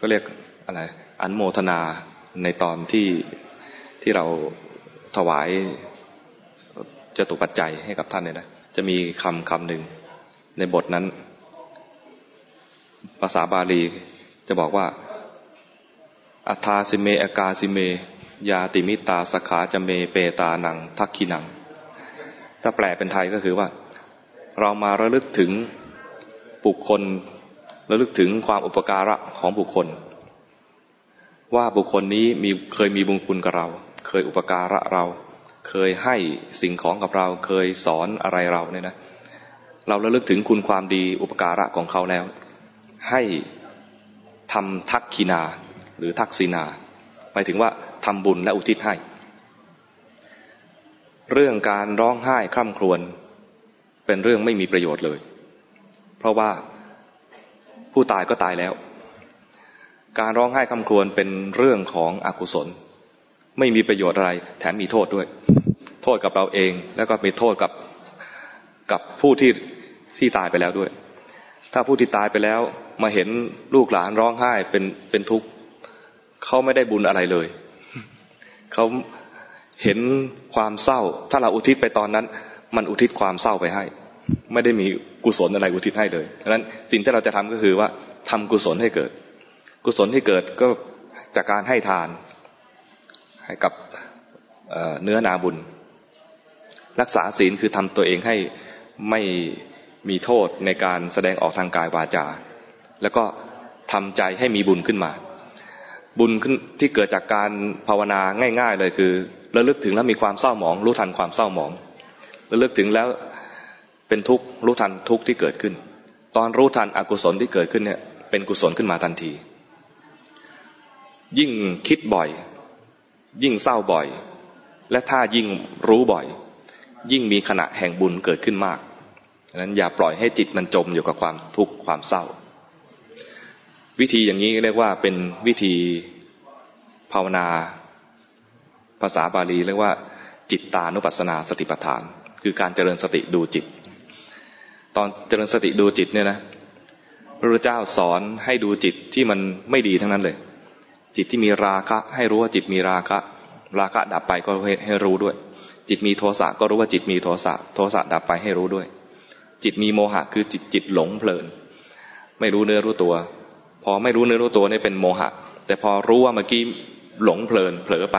ก็เรียกอะไรอันโมทนาในตอนที่ที่เราถวายจะตุปัจจัยให้กับท่านเนี่ยนะ จะมีคำคำหนึ่งในบทนั้น ภาษาบาลีจะบอกว่าอัธาสิเมอากาสิเม ยาติมิตาสขาจะเมเปตานัง ทักขีนัง ถ้าแปลเป็นไทยก็คือว่า เรามาระลึกถึงบุคคลระลึกถึงความอุปการะของบุคคล ว่าบุคคลนี้มีเคยมีบุญคุณกับเรา เคยอุปการะเรา เคยให้สิ่งของกับเราเคยสอนอะไรเราเนี่ยนะเราระลึกถึงคุณความดีอุปการะของเขาแล้ว ให้ทำทักขีนาหรือทักษินาหมายถึงว่าทำบุญและอุทิศให้ เรื่องการร้องไห้คร่ำครวญเป็นเรื่องไม่มีประโยชน์เลย เพราะว่าผู้ตายก็ตายแล้ว การร้องไห้คร่ำครวญเป็นเรื่องของอกุศล ไม่มีประโยชน์อะไร แถมมีโทษด้วย โทษกับเราเอง แล้วก็มีโทษกับกับผู้ที่ที่ตายไปแล้วด้วย ถ้าผู้ที่ตายไปแล้วมาเห็นลูกหลานร้องไห้เป็นเป็นทุกข์เขาไม่ได้บุญอะไรเลยเขาเห็นความเศร้า ถ้าเราอุทิศไปตอนนั้น มันอุทิศความเศร้าไปให้ ไม่ได้มีกุศลอะไรอุทิศให้เลยดังนั้นสิ่งที่เราจะทำก็คือว่าทำกุศลให้เกิด กุศลที่เกิดก็จากการให้ทาน ให้กับเนื้อนาบุญ รักษาศีลคือทำตัวเองให้ไม่มีโทษในการแสดงออกทางกายวาจา แล้วก็ทำใจให้มีบุญขึ้นมา บุญขึ้นที่เกิดจากการภาวนาง่าย ๆ เลยคือระลึกถึงแล้วมีความเศร้าหมอง รู้ทันความเศร้าหมองระลึกถึงแล้วเป็นทุกข์รู้ทันทุกข์ที่เกิดขึ้น ตอนรู้ทันอกุศลที่เกิดขึ้นเนี่ยเป็นกุศลขึ้นมาทันที ยิ่งคิดบ่อย ยิ่งเศร้าบ่อย และถ้ายิ่งรู้บ่อย ยิ่งมีขณะแห่งบุญเกิดขึ้นมากดังนั้นอย่าปล่อยให้จิตมันจมอยู่กับความทุกข์ความเศร้า วิธีอย่างนี้เรียกว่าเป็นวิธีภาวนาภาษาบาลีเรียกว่าจิตตานุปัสสนาสติปัฏฐาน คือการเจริญสติดูจิต ตอนเจริญสติดูจิตเนี่ยนะพระพุทธเจ้าสอนให้ดูจิตที่มันไม่ดีทั้งนั้นเลย จิตที่มีราคะ ให้รู้ว่าจิตมีราคะ ราคะดับไปก็ให้รู้ด้วย จิตมีโทสะก็รู้ว่าจิตมีโทสะโทสะดับไปให้รู้ด้วย จิตมีโมหะคือจิตจิตหลงเพลิน ไม่รู้เนื้อรู้ตัว พอไม่รู้เนื้อรู้ตัวนี่เป็นโมหะ แต่พอรู้ว่าเมื่อกี้หลงเพลินเผลอไป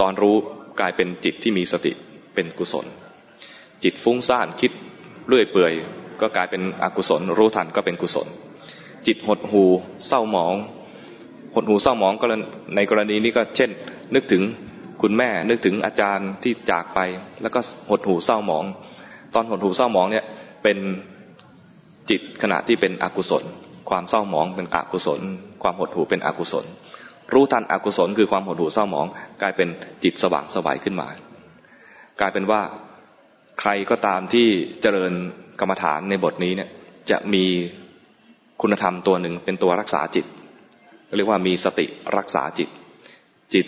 ตอนรู้กลายเป็นจิตที่มีสติเป็นกุศล จิตฟุ้งซ่านคิดเรื่อยเปื่อย ก็กลายเป็นอกุศล รู้ทันก็เป็นกุศล จิตหดหูเศร้าหมอง หดหูเศร้าหมองก็ในกรณีนี้ก็เช่น นึกถึงคุณแม่ นึกถึงอาจารย์ที่จากไป แล้วก็หดหูเศร้าหมอง ตอนหดหูเศร้าหมองเนี่ยเป็นจิตขณะที่เป็นอกุศล ความเศร้าหมองเป็นอกุศล ความหดหูเป็นอกุศล รู้ทันอกุศลคือความหดหูเศร้าหมอง กลายเป็นจิตสว่างสวายขึ้นมา กลายเป็นว่าใครก็ตามที่เจริญกรรมฐานในบทนี้เนี่ยจะมีคุณธรรมตัวหนึ่งเป็นตัวรักษาจิต เรียกว่ามีสติรักษาจิต จิต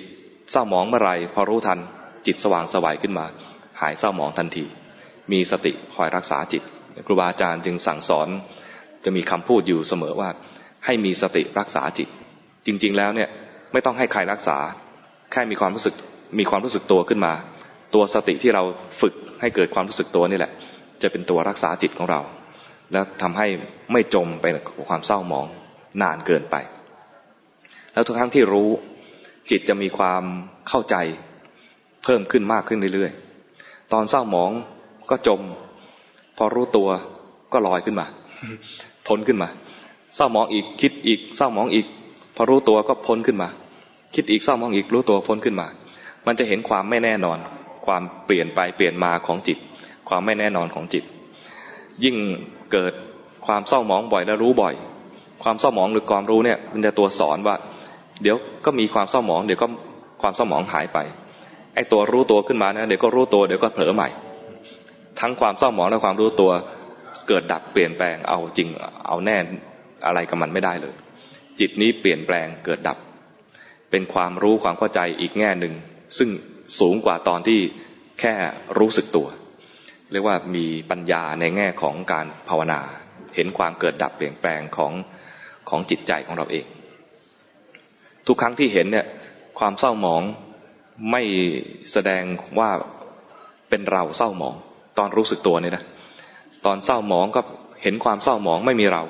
เศร้าหมองเมื่อไรพอรู้ทัน จิตสว่างสวายขึ้นมา หายเศร้าหมองทันที มีสติคอยรักษาจิต ครูบาอาจารย์จึงสั่งสอน จะมีคำพูดอยู่เสมอว่า ให้มีสติรักษาจิต จริง ๆ แล้วเนี่ยไม่ต้องให้ใครรักษา แค่มีความรู้สึกมีความรู้สึกตัวขึ้นมา ตัวสติที่เราฝึกให้เกิดความรู้สึกตัวนี่แหละ จะเป็นตัวรักษาจิตของเรา แล้วทำให้ไม่จมไปกับความเศร้าหมองนานเกินไป แล้วทุกครั้งที่รู้ จิตจะมีความเข้าใจ เพิ่มขึ้นมากขึ้นเรื่อยๆ ตอนเศร้าหมองก็จม พอรู้ตัวก็ลอยขึ้นมาพ้นขึ้นมา เศร้าหมองอีกคิดอีกเศร้าหมองอีก พอรู้ตัวก็พ้นขึ้นมา คิดอีกเศร้าหมองอีกรู้ตัวพ้นขึ้นมา มันจะเห็นความไม่แน่นอน ความเปลี่ยนไปเปลี่ยนมาของจิต ความไม่แน่นอนของจิต ยิ่งเกิดความเศร้าหมองบ่อยแล้วรู้บ่อย ความเศร้าหมองหรือความรู้เนี่ย มันจะตัวสอนว่า เดี๋ยวก็มีความเศร้าหมอง เดี๋ยวก็ความเศร้าหมองหายไป ไอ้ตัวรู้ตัวขึ้นมานะ เดี๋ยวก็รู้ตัว เดี๋ยวก็เผลอใหม่ ทั้งความเศร้าหมองและความรู้ตัว เกิดดับเปลี่ยนแปลง เอาจริง เอาแน่อะไรกับมันไม่ได้เลย จิตนี้เปลี่ยนแปลงเกิดดับ เป็นความรู้ความเข้าใจอีกแง่หนึ่ง ซึ่งสูงกว่าตอนที่แค่รู้สึกตัว เรียกว่ามีปัญญาในแง่ของการภาวนา เห็นความเกิดดับเปลี่ยนแปลงของของจิตใจของเราเอง ทุกครั้งที่เห็นเนี่ย ความเศร้าหมองไม่แสดงว่าเป็นเราเศร้าหมอง ตอนรู้สึกตัวเนี่ยนะตอนเศร้าหมองก็เห็นความเศร้าหมองไม่มีเรา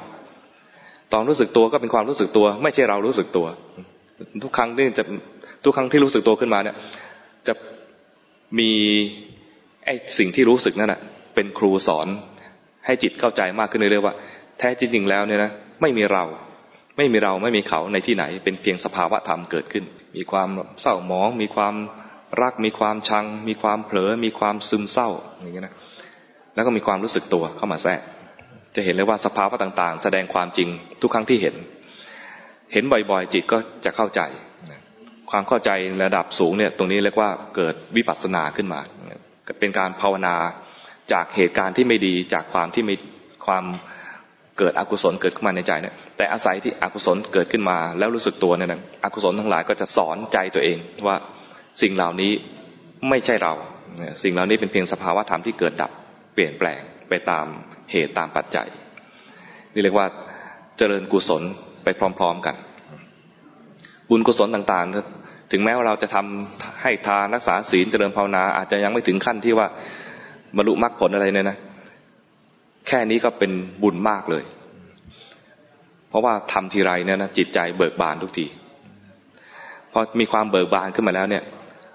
ตอนรู้สึกตัวก็เป็นความรู้สึกตัว ไม่ใช่เรารู้สึกตัว ทุกครั้งที่จะทุกครั้งที่รู้สึกตัวขึ้นมาเนี่ย จะมีไอ้สิ่งที่รู้สึกนั่นแหะเป็นครูสอนให้จิตเข้าใจมากขึ้นเรื่อยๆว่า แท้จริงๆแล้วเนี่ยนะไม่มีเรา ไม่มีเราไม่มีเขาในที่ไหน เป็นเพียงสภาวะธรรมเกิดขึ้น มีความเศร้าหมอง มีความรัก มีความชัง มีความเผลอ มีความซึมเศร้าอย่างเงี้ยนะแล้วก็มีความรู้สึกตัวเข้ามาแทรกจะเห็นเลยว่าสภาวะต่างๆ แสดงความจริงทุกครั้งที่เห็น เห็นบ่อยๆ จิตก็จะเข้าใจ ความเข้าใจระดับสูงเนี่ยตรงนี้เรียกว่าเกิดวิปัสสนาขึ้นมา เป็นการภาวนาจากเหตุการณ์ที่ไม่ดีจากความที่มีความ เกิดอกุศลเกิดขึ้นมาในใจเนี่ยแต่อาศัยที่อกุศลเกิดขึ้นมา แล้วรู้สึกตัวเนี่ยนะอกุศลทั้งหลายก็จะสอนใจตัวเองว่าสิ่งเหล่านี้ไม่ใช่เรา สิ่งเหล่านี้เป็นเพียงสภาวะธรรมที่เกิดดับเปลี่ยนแปลงไปตามเหตุตามปัจจัย นี่เรียกว่าเจริญกุศลไปพร้อม ๆกัน บุญกุศลต่างๆ ถึงแม้ว่าเราจะทำให้ทานรักษาศีลเจริญภาวนา อาจจะยังไม่ถึงขั้นที่ว่าบรรลุมรรคผลอะไรเนี่ยนะ แค่นี้ก็เป็นบุญมากเลย เพราะว่าทำทีไรเนี่ยนะจิตใจเบิกบานทุกทีพอมีความเบิกบานขึ้นมาแล้วเนี่ย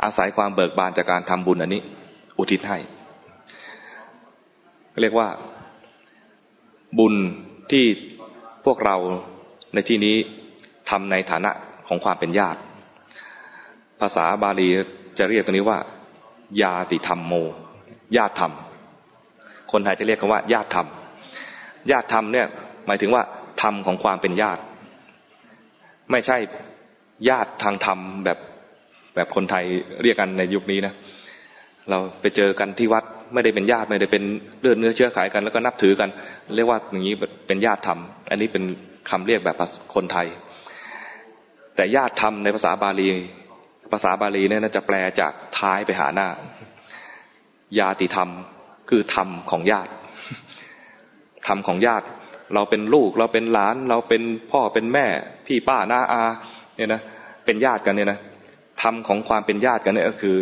อาศัยความเบิกบานจากการทำบุญอันนี้ อุทิศให้เรียกว่าบุญที่พวกเราในที่นี้ทำในฐานะของความเป็นญาติ ภาษาบาลีจะเรียกตรงนี้ว่า ญาติธรรมโม ญาติธรรม คนไทยจะเรียกคำว่าญาติธรรม ญาติธรรมเนี่ยหมายถึงว่าธรรมของความเป็นญาติ ไม่ใช่ญาติทางธรรมแบบแบบคนไทยเรียกกันในยุคนี้นะเราไปเจอกันที่วัดไม่ได้เป็นญาติไม่ได้เป็นเลือดเนื้อเชื้อขายกัน แล้วก็นับถือกัน เรียกว่าอย่างนี้เป็นญาติธรรม อันนี้เป็นคำเรียกแบบคนไทย แต่ญาติธรรมในภาษาบาลี ภาษาบาลีเนี่ยจะแปลจากท้ายไปหาหน้า ญาติธรรม คือธรรมของญาติธรรมของญาติ เราเป็นลูกเราเป็นหลาน เราเป็นพ่อเป็นแม่ พี่ป้าน้าอาเนี่ยนะเป็นญาติกันเนี่ยนะธรรมของความเป็นญาติกันเนี่ยก็คือ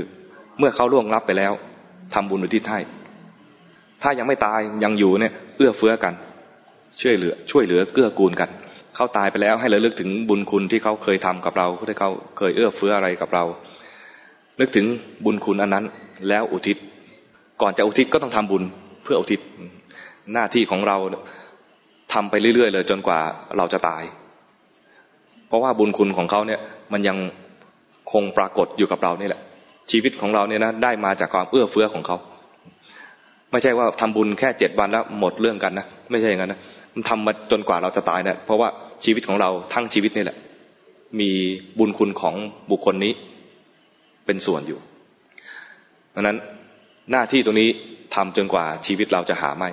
เมื่อเขาล่วงลับไปแล้วทำบุญอุทิศให้ถ้ายังไม่ตายยังอยู่เนี่ยเอื้อเฟื้อกัน ช่วยเหลือ ช่วยเหลือเกื้อกูลกัน เขาตายไปแล้วให้เราลึกถึงบุญคุณที่เขาเคยทำกับเราที่เขาเคยเอื้อเฟื้ออะไรกับเรา นึกถึงบุญคุณอันนั้น แล้วอุทิศ ก่อนจะอุทิศก็ต้องทำบุญเพื่ออุทิศหน้าที่ของเราทำไปเรื่อยๆเลย จนกว่าเราจะตาย เพราะว่าบุญคุณของเขาเนี่ยมันยังคงปรากฏอยู่กับเรานี่แหละ ชีวิตของเราเนี่ยนะได้มาจากความเอื้อเฟื้อของเขา ไม่ใช่ว่าทำบุญแค่เจ็ดวันแล้วหมดเรื่องกันนะไม่ใช่อย่างนั้นนะมันทำมาจนกว่าเราจะตายเนะี่ยเพราะว่าชีวิตของเราทั้งชีวิตนี่แหละ มีบุญคุณของบุคคลนี้เป็นส่วนอยู่ดังนั้น หน้าที่ตรงนี้ทำจนกว่าชีวิตเราจะหาไม่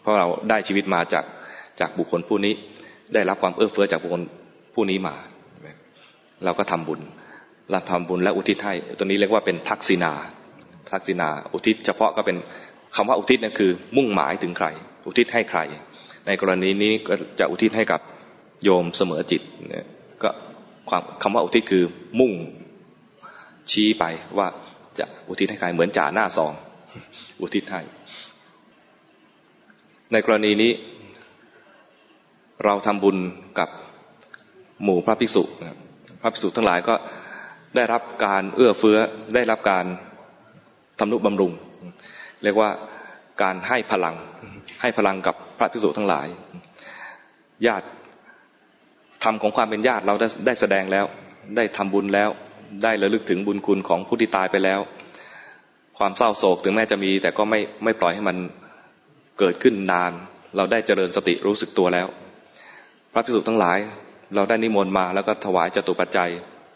เพราะเราได้ชีวิตมาจากจากบุคคลผู้นี้ ได้รับความเอื้อเฟื้อจากบุคคลผู้นี้มา เราก็ทำบุญเราทำบุญและอุทิศให้ตัวนี้เรียกว่าเป็นทักษิณาทักษิณา อุทิศเฉพาะก็เป็นคำว่าอุทิศนี่นคือ มุ่งหมายถึงใคร อุทิศให้ใคร ในกรณีนี้ก็จะอุทิศให้กับโยมเสมอจิตเนี่ยก็ความคำว่าอุทิศคือมุ่งชี้ไปว่า จะอุทิศให้ใครเหมือนจ่าหน้าซอง อุทิศให้ ในกรณีนี้ เราทำบุญกับหมู่พระภิกษุพระภิกษุทั้งหลายก็ได้รับการเอื้อเฟื้อได้รับการทำนุบำรุง เรียกว่าการให้พลังให้พลังกับพระภิกษุทั้งหลาย ญาติธรรมของความเป็นญาติเราได้ได้แสดงแล้ว ได้ทำบุญแล้ว ได้ระลึกถึงบุญคุณของผู้ที่ตายไปแล้ว ความเศร้าโศกถึงแม้จะมี แต่ก็ไม่ไม่ปล่อยให้มันเกิดขึ้นนาน เราได้เจริญสติรู้สึกตัวแล้ว พระภิกษุทั้งหลาย เราได้นิมนต์มาแล้วก็ถวายจตุปัจจัย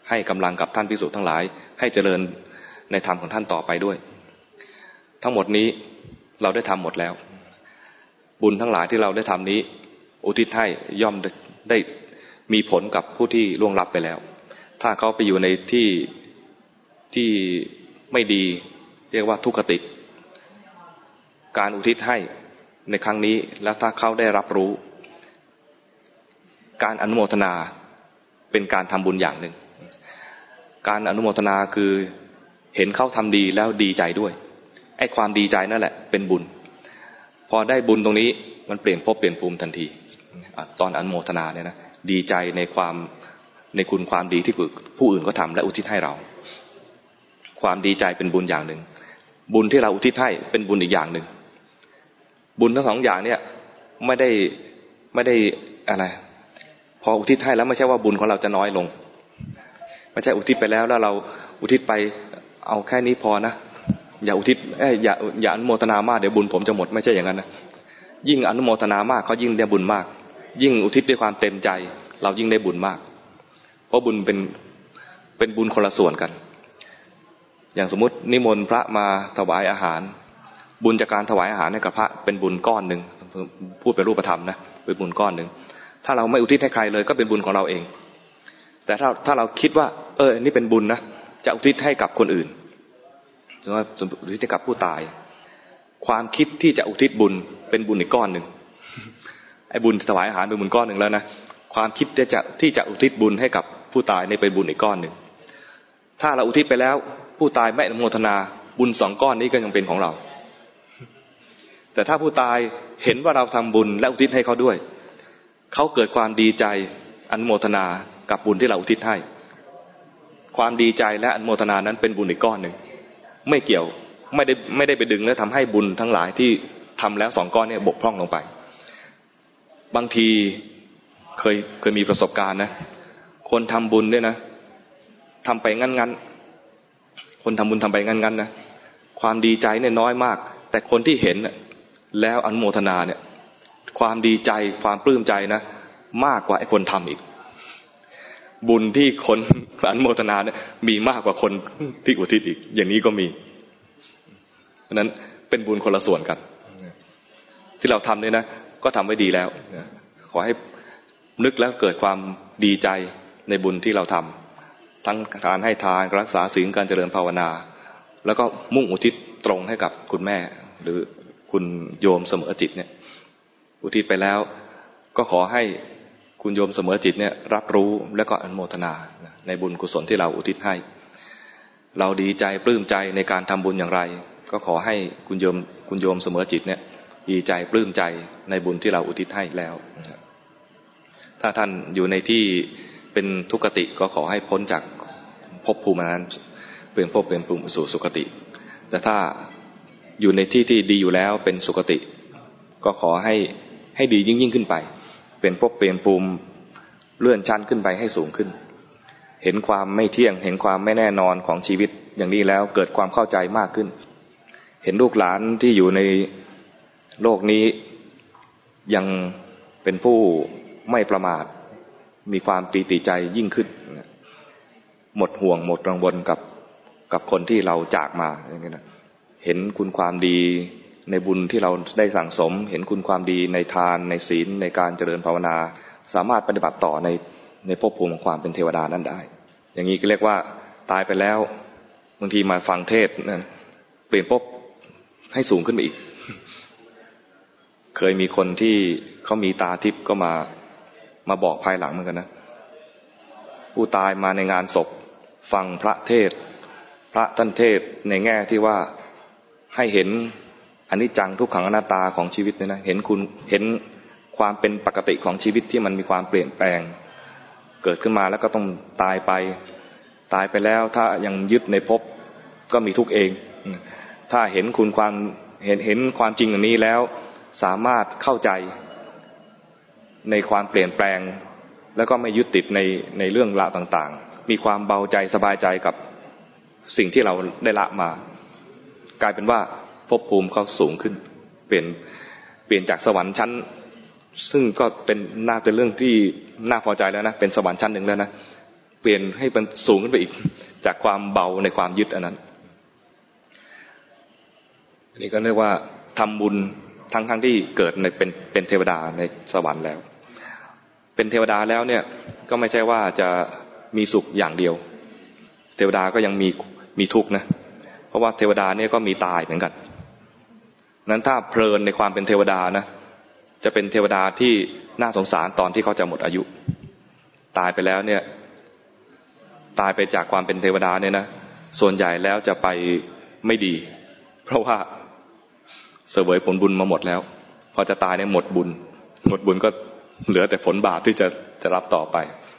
ให้กำลังกับท่านภิกษุทั้งหลาย ให้เจริญในธรรมของท่านต่อไปด้วย ทั้งหมดนี้เราได้ทำหมดแล้ว บุญทั้งหลายที่เราได้ทำนี้ อุทิศให้ย่อมได้มีผลกับผู้ที่ล่วงลับไปแล้ว ถ้าเขาไปอยู่ในที่ที่ไม่ดี เรียกว่าทุกขติ การอุทิศให้ในครั้งนี้แล้วถ้าเขาได้รับรู้ การอนุโมทนาเป็นการทำบุญอย่างหนึ่ง การอนุโมทนาคือเห็นเขาทำดีแล้วดีใจด้วยไอ้ความดีใจนั่นแหละเป็นบุญ พอได้บุญตรงนี้มันเปลี่ยนภพเปลี่ยนภูมิทันที ตอนอนุโมทนาเนี่ยนะดีใจในความ ในคุณความดีที่ผู้อื่นก็ทำและอุทิศให้เรา ความดีใจเป็นบุญอย่างหนึ่ง บุญที่เราอุทิศให้เป็นบุญอีกอย่างหนึ่ง บุญทั้งสองอย่างเนี่ยไม่ได้ไม่ได้อะไรพออุทิศให้แล้วไม่ใช่ว่าบุญของเราจะน้อยลง ไม่ใช่อุทิศไปแล้วแล้วเราอุทิศไปเอาแค่นี้พอนะอย่าอุทิศอย่าอย่าอนุโมทนามากเดี๋ยวบุญผมจะหมดไม่ใช่อย่างนั้นนะยิ่งอนุโมทนามากเขายิ่งได้บุญมาก ยิ่งอุทิศด้วยความเต็มใจ เรายิ่งได้บุญมาก ราะบุญเป็นเป็นบุญคนละส่วนกัน อย่างสมมตินิมนต์พระมาถวายอาหาร บุญจากการถวายอาหารให้กับพระเป็นบุญก้อนหนึ่งพูดเป็นรูปธรรมนะเป็นบุญก้อนหนึ่งถ้าเราไม่อุทิศให้ใครเลยก็เป็นบุญของเราเอง แต่ถ้าถ้าเราคิดว่า เออนี่เป็นบุญนะจะอุทิศให้กับคนอื่นหรือว่าอุทิศให้กับผู้ตาย ความคิดที่จะอุทิศบุญเป็นบุญอีกก้อนหนึ่งไอ้บุญถวายอาหารเป็นบุญก้อนหนึ่งแล้วนะความคิดที่จะที่จะอุทิศบุญให้กับ ผู้ตายในเป็นบุญอีกก้อนหนึ่งถ้าเราอุทิศไปแล้ว ผู้ตายไม่อนุโมทนาบุญสองก้อนนี้ก็ยังเป็นของเรา แต่ถ้าผู้ตายเห็นว่าเราทำบุญและอุทิศให้เขาด้วย เขาเกิดความดีใจอนุโมทนากับบุญที่เราอุทิศให้ ความดีใจและอนุโมทนานั้นเป็นบุญอีกก้อนหนึ่งไม่เกี่ยวไม่ได้ไม่ได้ไปดึงและทำให้บุญทั้งหลายที่ทำแล้วสองก้อนนี้บกพร่องลงไป บางทีเคยเคยมีประสบการณ์นะ คนทำบุญเนี่ยนะทำไปงั้นงั้นคนทำบุญทำไปงั้นงั้นนะความดีใจเนี่ยน้อยมาก แต่คนที่เห็นแล้วอนุโมทนาเนี่ย ความดีใจความปลื้มใจนะมากกว่าไอ้คนทำอีก บุญที่คนอนุโมทนาเนี่ยมีมากกว่าคนที่อุทิศอีก อย่างนี้ก็มีเพราะนั้นเป็นบุญคนละส่วนกัน ที่เราทำเนี่ยนะ ก็ทำไว้ดีแล้ว ขอให้นึกแล้วเกิดความดีใจ ในบุญที่เราทำทั้งการให้ทานรักษาศีลการเจริญภาวนา แล้วก็มุ่งอุทิศตรงให้กับคุณแม่ หรือคุณโยมเสมอจิตเนี่ย อุทิศไปแล้วก็ขอให้คุณโยมเสมอจิตเนี่ยรับรู้และก็อนุโมทนาในบุญกุศลที่เราอุทิศให้ เราดีใจปลื้มใจในการทำบุญอย่างไร ก็ขอให้คุณโยมคุณโยมเสมอจิตเนี่ยดีใจปลื้มใจในบุญที่เราอุทิศให้แล้ว ถ้าท่านอยู่ในที่ เป็นทุกติก็ขอให้พ้นจากภพภูมินั้นเปลี่ยนภพเป็นภูมิสู่สุขติ แต่ถ้าอยู่ในที่ที่ดีอยู่แล้วเป็นสุขติ ก็ขอให้ให้ดียิ่งยิ่งขึ้นไป เป็นภพเปลี่ยนภูมิเลื่อนชั้นขึ้นไปให้สูงขึ้น เห็นความไม่เที่ยงเห็นความไม่แน่นอนของชีวิตอย่างนี้แล้วเกิดความเข้าใจมากขึ้น เห็นลูกหลานที่อยู่ในโลกนี้ยังเป็นผู้ไม่ประมาท มีความปีติใจยิ่งขึ้น หมดห่วงหมดรังวลกับกับคนที่เราจากมาอย่างนี้นะเห็นคุณความดีในบุญที่เราได้สั่งสม เห็นคุณความดีในทานในศีลในการเจริญภาวนา สามารถปฏิบัติต่อในในภพภูมิของความเป็นเทวดานั้นได้ อย่างนี้ก็เรียกว่าตายไปแล้วบางทีมาฟังเทศนั่นเปลี่ยนภพให้สูงขึ้นไปอีก เคยมีคนที่เขามีตาทิพย์ก็มา มาบอกภายหลังเหมือนกันนะผู้ตายมาในงานศพ ฟังพระเทศ พระท่านเทศในแง่ที่ว่าให้เห็นอันนี้จังทุกขังอนัตตาของชีวิตเนี่ยนะเห็นคุณเห็นความเป็นปกติของชีวิตที่มันมีความเปลี่ยนแปลง เกิดขึ้นมาแล้วก็ต้องตายไป ตายไปแล้วถ้ายังยึดในภพก็มีทุกเอง ถ้าเห็นคุณความเห็นเห็นความจริงอย่างนี้แล้ว สามารถเข้าใจ ในความเปลี่ยนแปลง แล้วก็ไม่ยึดติดในในเรื่องราวต่างๆ มีความเบาใจสบายใจกับสิ่งที่เราได้ละมา กลายเป็นว่าภพภูมิเขาสูงขึ้น เปลี่ยนเปลี่ยนจากสวรรค์ชั้น ซึ่งก็เป็นน่าเป็นเรื่องที่น่าพอใจแล้วนะเป็นสวรรค์ชั้นหนึ่งแล้วนะเปลี่ยนให้มันสูงขึ้นไปอีก จากความเบาในความยึดอันนั้นนนี้ก็เรียกว่าทำบุญทั้งทั้งที่เกิดในเป็นเป็นเทวดาในสวรรค์แล้ว เป็นเทวดาแล้วเนี่ยก็ไม่ใช่ว่าจะมีสุขอย่างเดียว เทวดาก็ยังมีมีทุกข์นะ เพราะว่าเทวดาเนี่ยก็มีตายเหมือนกัน นั้นถ้าเพลินในความเป็นเทวดานะ จะเป็นเทวดาที่น่าสงสารตอนที่เขาจะหมดอายุ ตายไปแล้วเนี่ย ตายไปจากความเป็นเทวดาเนี่ยนะส่วนใหญ่แล้วจะไปไม่ดี เพราะว่าเสวยผลบุญมาหมดแล้ว พอจะตายเนี่ยหมดบุญ หมดบุญก็ เหลือแต่ผลบาปที่จะจะรับต่อไป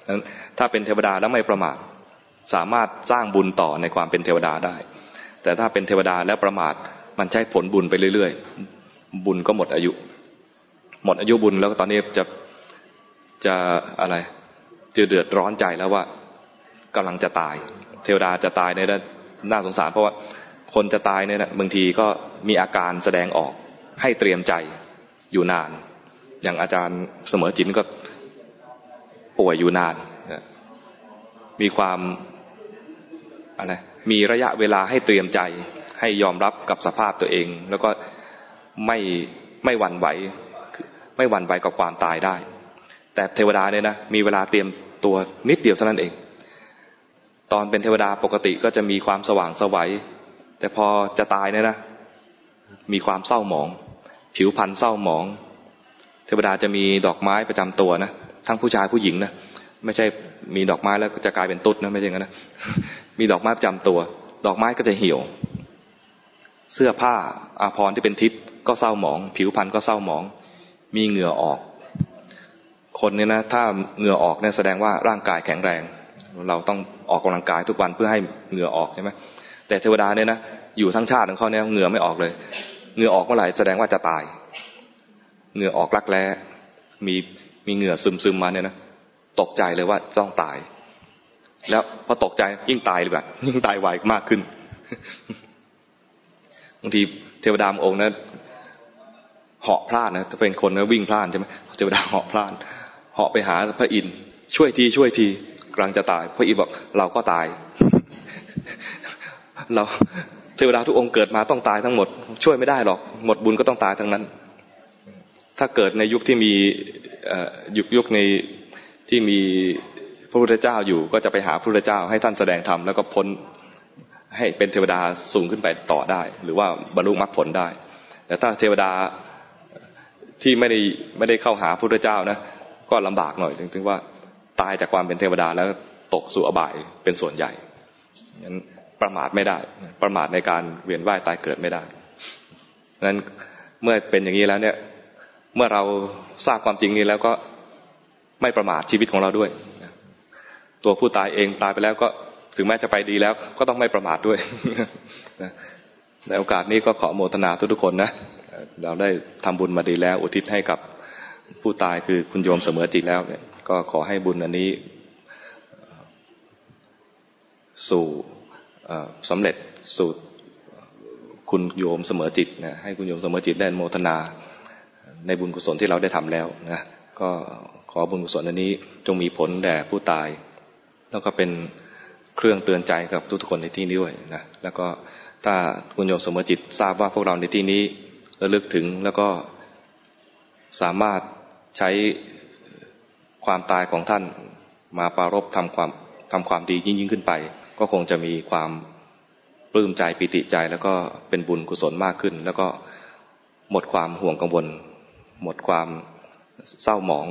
นั้นถ้าเป็นเทวดาแล้วไม่ประมาทสามารถสร้างบุญต่อในความเป็นเทวดาได้ แต่ถ้าเป็นเทวดาแล้วประมาทมันใช้ผลบุญไปเรื่อยๆ บุญก็หมดอายุ หมดอายุบุญแล้วตอนนี้จะจะอะไรจะเดือดร้อนใจแล้วว่ากำลังจะตาย เทวดาจะตายในน่าสงสารเพราะว่าคนจะตายเนี่ยนะบางทีก็มีอาการแสดงออกให้เตรียมใจอยู่นาน อย่างอาจารย์เสมอจินก็ป่วยอยู่นาน มีความอะไรมีระยะเวลาให้เตรียมใจ ให้ยอมรับกับสภาพตัวเอง แล้วก็ไม่ไม่หวั่นไหว ไม่หวั่นไหวกับความตายได้ แต่เทวดาเนี่ยนะมีเวลาเตรียมตัวนิดเดียวเท่านั้นเอง ตอนเป็นเทวดาปกติก็จะมีความสว่างสวัย แต่พอจะตายเนี่ยนะ มีความเศร้าหมอง ผิวพรรณเศร้าหมอง เทวดาจะมีดอกไม้ประจำตัวนะทั้งผู้ชายผู้หญิงนะไม่ใช่มีดอกไม้แล้วจะกลายเป็นตุ๊ดนะไม่ใช่งั้นนะมีดอกไม้ประจำตัว ดอกไม้ก็จะเหี่ยว เสื้อผ้าอาภรณ์ที่เป็นทิพย์ก็เศร้าหมอง ผิวพรรณก็เศร้าหมอง มีเหงื่อออก คนเนี่ยนะ ถ้าเหงื่อออกเนี่ยแสดงว่าร่างกายแข็งแรง เราต้องออกกำลังกายทุกวันเพื่อให้เหงื่อออกใช่ไหมแต่เทวดาเนี่ยนะอยู่ทั้งชาติของเขาเนี่ยเหงื่อไม่ออกเลย เหงื่อออกเมื่อไหร่แสดงว่าจะตาย เหงื่อออกรักแร้มีมีเหงื่อซึมซึมมาเนี่ยนะตกใจเลยว่าต้องตาย แล้วพอตกใจยิ่งตายเลยแบบยิ่งตายไวมากขึ้นบางทีเทวดามองค์นะเหาะพลาดนะถ้าเป็นคนนะวิ่งพลาดใช่ไหมเทวดาเหาะพลาดเหาะไปหาพระอินทร์ช่วยทีช่วยทีกำลังจะตาย พระอินทร์บอกเราก็ตาย เราเทวดาทุกองค์เกิดมาต้องตายทั้งหมด ช่วยไม่ได้หรอก หมดบุญก็ต้องตายทั้งนั้น ถ้าเกิดในยุคที่มียุคยุคในที่มีพระพุทธเจ้าอยู่ก็จะไปหาพระพุทธเจ้าให้ท่านแสดงธรรมแล้วก็พ้นให้เป็นเทวดาสูงขึ้นไปต่อได้ หรือว่าบรรลุมรรคผลได้ แต่ถ้าเทวดาที่ไม่ได้ไม่ได้เข้าหาพระพุทธเจ้านะก็ลำบากหน่อยถึงถึงว่าตายจากความเป็นเทวดาแล้วตกสู่อบายเป็นส่วนใหญ่งั้นประมาทไม่ได้ ประมาทในการเวียนว่ายตายเกิดไม่ได้นั้นเมื่อเป็นอย่างนี้แล้วเนี่ย เมื่อเราทราบความจริงนี้แล้วก็ไม่ประมาทชีวิตของเราด้วย ตัวผู้ตายเองตายไปแล้วก็ถึงแม้จะไปดีแล้ว ก็ต้องไม่ประมาทด้วยในโอกาสนี้ก็ขอโมทนาทุกๆคนนะเราได้ทำบุญมาดีแล้ว อุทิศให้กับผู้ตายคือคุณโยมเสมอจิตแล้วเนี่ยก็ขอให้บุญอันนี้ สู่สำเร็จสู่คุณโยมเสมอจิตนะให้คุณโยมเสมอจิตได้โมทนา ในบุญกุศลที่เราได้ทำแล้วนะก็ขอบุญกุศลอันนี้จงมีผลแด่ผู้ตาย แล้วก็เป็นเครื่องเตือนใจกับทุกคนในที่นี้ด้วยนะแล้วก็ถ้าคุณโยมสมจิตทราบว่าพวกเราในที่นี้ระลึกถึงแล้วก็สามารถใช้ความตายของท่านมาปารบทำความทำความดียิ่งยิ่งขึ้นไป ก็คงจะมีความปลื้มใจปิติใจ แล้วก็เป็นบุญกุศลมากขึ้น แล้วก็หมดความห่วงกังวล หมดความเศร้าหมอง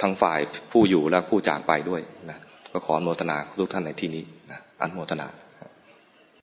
ทั้งฝ่ายผู้อยู่และผู้จากไปด้วยนะก็ขออนุโมทนาทุกท่านในที่นี้นะอนุโมทนา